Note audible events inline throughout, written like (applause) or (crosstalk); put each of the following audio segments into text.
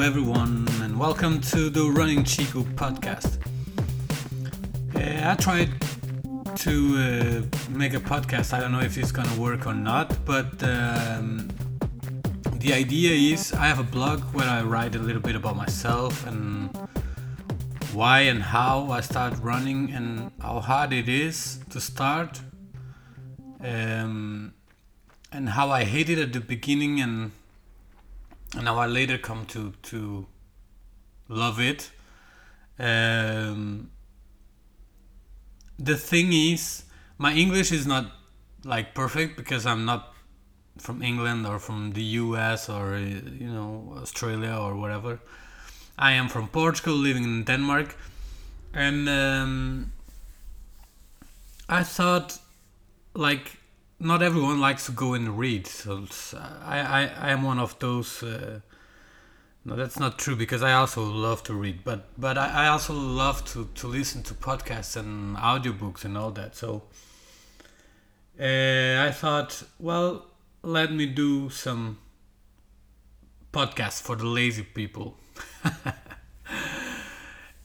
everyone, and welcome to the Running Chico podcast. Uh, I tried to uh, make a podcast. I don't know if it's gonna work or not, but um, the idea is I have a blog where I write a little bit about myself and why and how I start running and how hard it is to start, um, and how I hated it at the beginning and and how I later come to to love it. Um, the thing is, my English is not like perfect because I'm not from England or from the US or you know Australia or whatever. I am from Portugal, living in Denmark, and um, I thought like not everyone likes to go and read. So I, I, I am one of those. Uh, no, that's not true because I also love to read, but but I, I also love to, to listen to podcasts and audiobooks and all that. So uh, I thought, well, let me do some podcasts for the lazy people. (laughs) uh,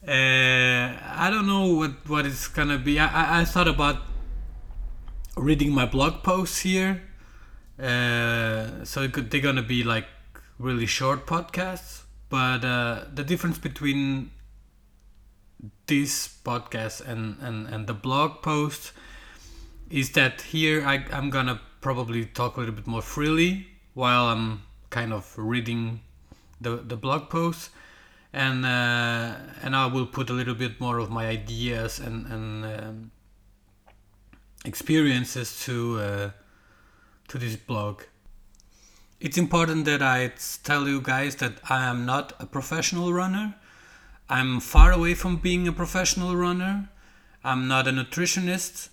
I don't know what what it's gonna be. I, I, I thought about reading my blog posts here. Uh, so could, they're gonna be like really short podcasts, but uh, the difference between this podcast and, and, and the blog post is that here I, I'm gonna probably talk a little bit more freely while I'm kind of reading the, the blog posts and uh, and I will put a little bit more of my ideas and and um, experiences to uh, to this blog. It's important that I tell you guys that I am not a professional runner. I'm far away from being a professional runner. I'm not a nutritionist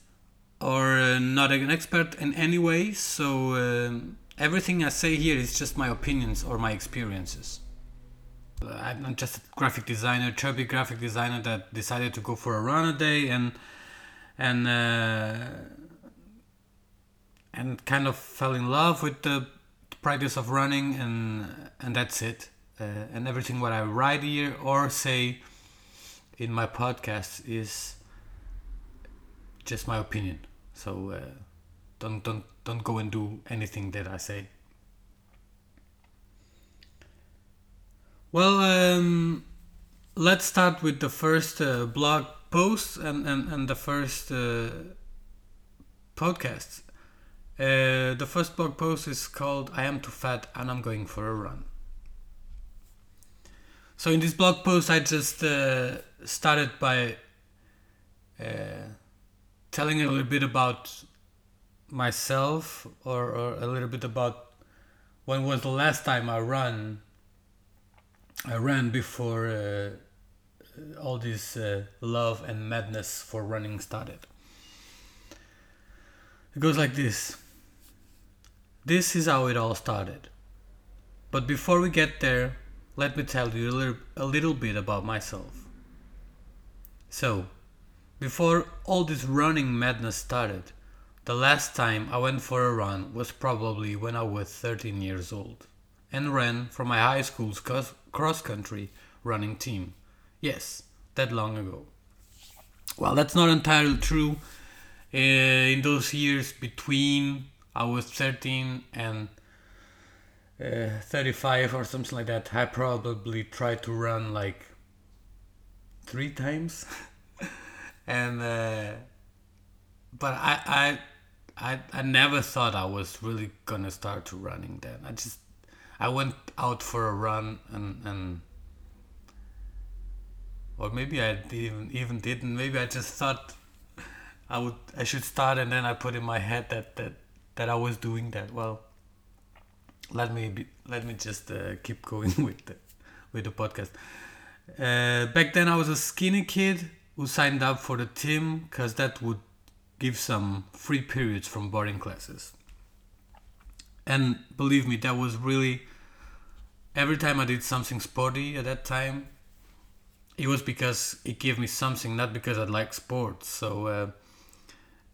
or uh, not an expert in any way. So uh, everything I say here is just my opinions or my experiences. I'm not just a graphic designer, chubby graphic designer that decided to go for a run a day and and uh, and kind of fell in love with the practice of running and and that's it. Uh, and everything what i write here or say in my podcast is just my opinion. So uh, don't don't don't go and do anything that i say. Well um, let's start with the first uh, blog post and, and, and the first uh, podcast uh, the first blog post is called I Am Too Fat and I'm Going for a Run. So, in this blog post, I just uh, started by uh, telling a little bit about myself or, or, a little bit about when was the last time I ran. I ran before uh, all this uh, love and madness for running started. It goes like this. This is how it all started. But before we get there, let me tell you a little, a little bit about myself. So, before all this running madness started, the last time I went for a run was probably when I was 13 years old and ran for my high school's cross country running team. Yes, that long ago. Well, that's not entirely true. Uh, in those years between I was 13 and uh, 35 or something like that. I probably tried to run like three times, (laughs) and uh, but I, I I I never thought I was really gonna start to running then. I just I went out for a run and and or maybe I even even didn't. Maybe I just thought I would I should start and then I put in my head that that that I was doing that. Well, let me be, let me just uh, keep (laughs) going with the with the podcast. Uh, back then, I was a skinny kid who signed up for the team because that would give some free periods from boarding classes. And believe me, that was really every time I did something sporty at that time. It was because it gave me something, not because I like sports. So uh,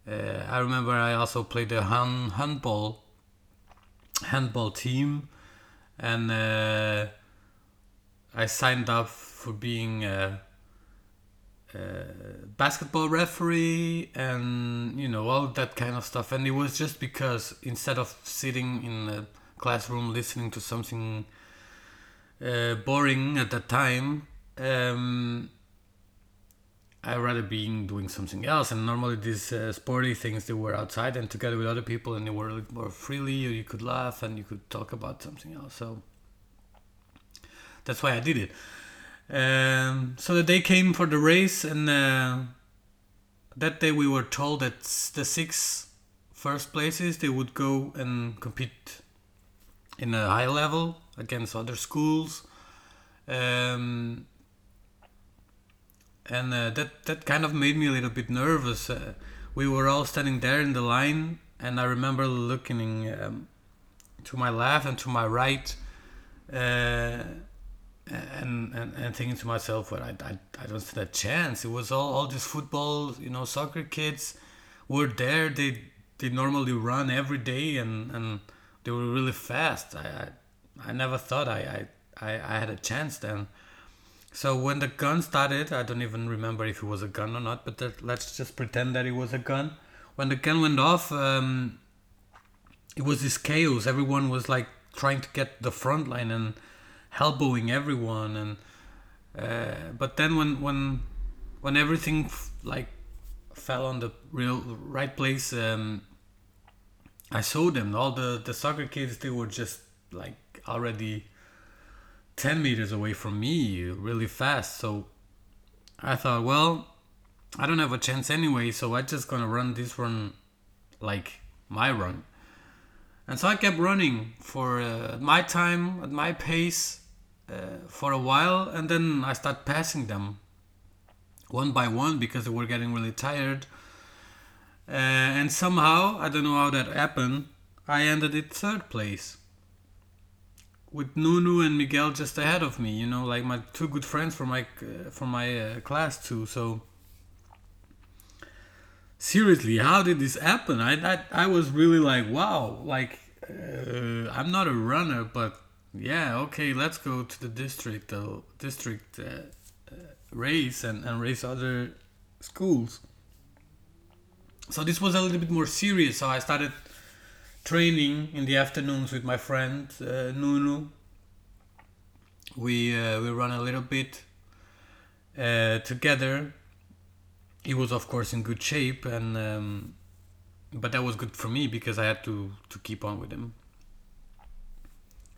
uh, I remember I also played the hand, handball handball team, and uh, I signed up for being a, a basketball referee and you know all that kind of stuff. And it was just because instead of sitting in a classroom listening to something uh, boring at that time, um, I rather being doing something else. And normally these uh, sporty things they were outside and together with other people, and they were a little more freely. You could laugh and you could talk about something else. So that's why I did it. Um, so the day came for the race, and uh, that day we were told that the six first places they would go and compete in a high level against other schools. Um, and uh, that that kind of made me a little bit nervous. Uh, we were all standing there in the line, and I remember looking um, to my left and to my right, uh, and, and and thinking to myself, "Well, I, I, I don't see that chance." It was all all these football, you know, soccer kids were there. They they normally run every day, and and they were really fast. I I, I never thought I, I I had a chance then. So when the gun started, I don't even remember if it was a gun or not, but let's just pretend that it was a gun. When the gun went off, um, it was this chaos. Everyone was like trying to get the front line and elbowing everyone, and uh, but then when when when everything f- like fell on the real right place, um, I saw them. All the the soccer kids, they were just like already 10 meters away from me really fast. So I thought, well, I don't have a chance anyway, so I'm just gonna run this run like my run. And so I kept running for uh, my time, at my pace, uh, for a while, and then I started passing them one by one because they were getting really tired. Uh, and somehow, I don't know how that happened, I ended in third place with Nuno and Miguel just ahead of me. You know, like my two good friends from my uh, from my uh, class too. So seriously, how did this happen? I I, I was really like, wow, like uh, I'm not a runner, but yeah, okay, let's go to the district uh, district uh, uh, race and and race other schools. So this was a little bit more serious. So I started training in the afternoons with my friend uh, Nuno. We uh, we run a little bit uh, together. He was of course in good shape, and um, but that was good for me because I had to to keep on with him.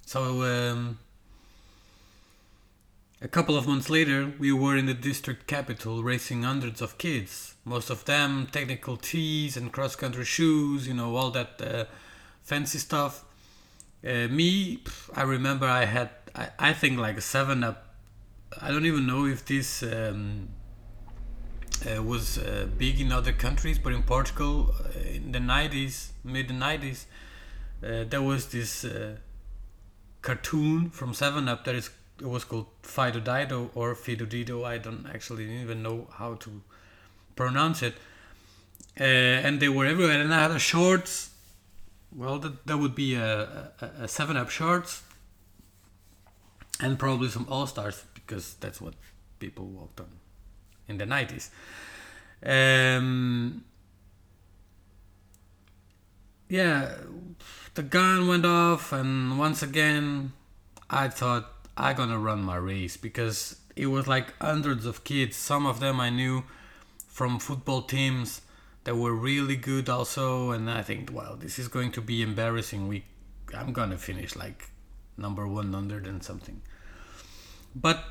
So um, a couple of months later, we were in the district capital racing hundreds of kids. Most of them technical tees and cross country shoes, you know, all that uh, fancy stuff. Uh, me, I remember I had, I, I think like a 7 Up. I don't even know if this um, uh, was uh, big in other countries, but in Portugal uh, in the 90s, mid 90s, uh, there was this uh, cartoon from 7 Up that is, it was called Fido Dido or Fido Dido. I don't actually even know how to pronounce it. and they were everywhere, and I had a shorts well, that, that would be a, a, a 7 Up shorts and probably some All Stars because that's what people walked on in the 90s. Um, yeah, the gun went off, and once again, I thought I'm gonna run my race because it was like hundreds of kids. Some of them I knew from football teams that were really good also and i think well this is going to be embarrassing. We i'm gonna finish like number 100 and something. But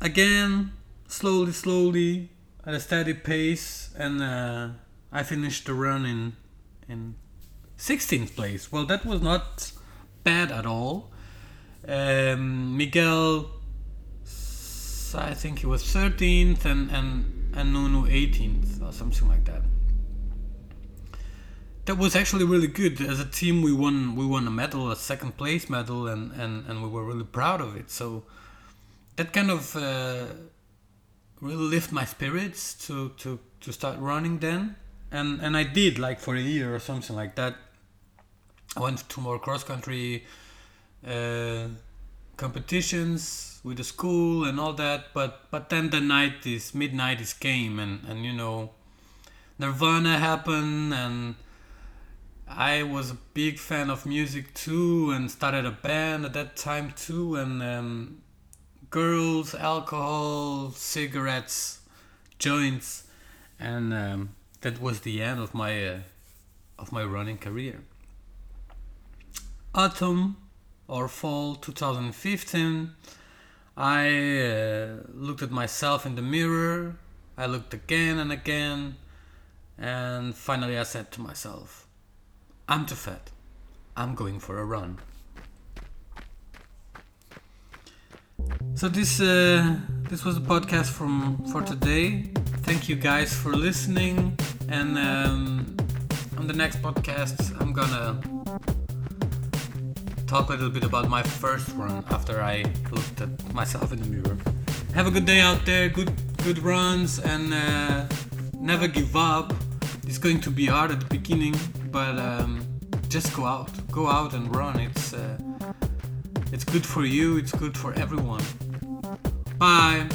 again slowly slowly at a steady pace and uh, i finished the run in in 16th place. Well that was not bad at all. Um, miguel i think he was 13th and and and nuno 18th or something like that that was actually really good. As a team, we won we won a medal, a second place medal, and and, and we were really proud of it. So that kind of uh, really lift my spirits to to to start running then, and and I did like for a year or something like that. I went to more cross country uh, competitions with the school and all that. But but then the night is midnight is came and and you know Nirvana happened and I was a big fan of music too and started a band at that time too and um, girls, alcohol, cigarettes, joints, and um, that was the end of my uh, of my running career. Autumn or fall 2015, I uh, looked at myself in the mirror. I looked again and again, and finally I said to myself, "I'm too fat. I'm going for a run." So this uh, this was the podcast from for today. Thank you guys for listening, and um, on the next podcast I'm gonna talk a little bit about my first run after I looked at myself in the mirror. Have a good day out there. Good good runs, and uh, never give up. It's going to be hard at the beginning, but um, just go out. Go out and run. It's uh, it's good for you. It's good for everyone. Bye.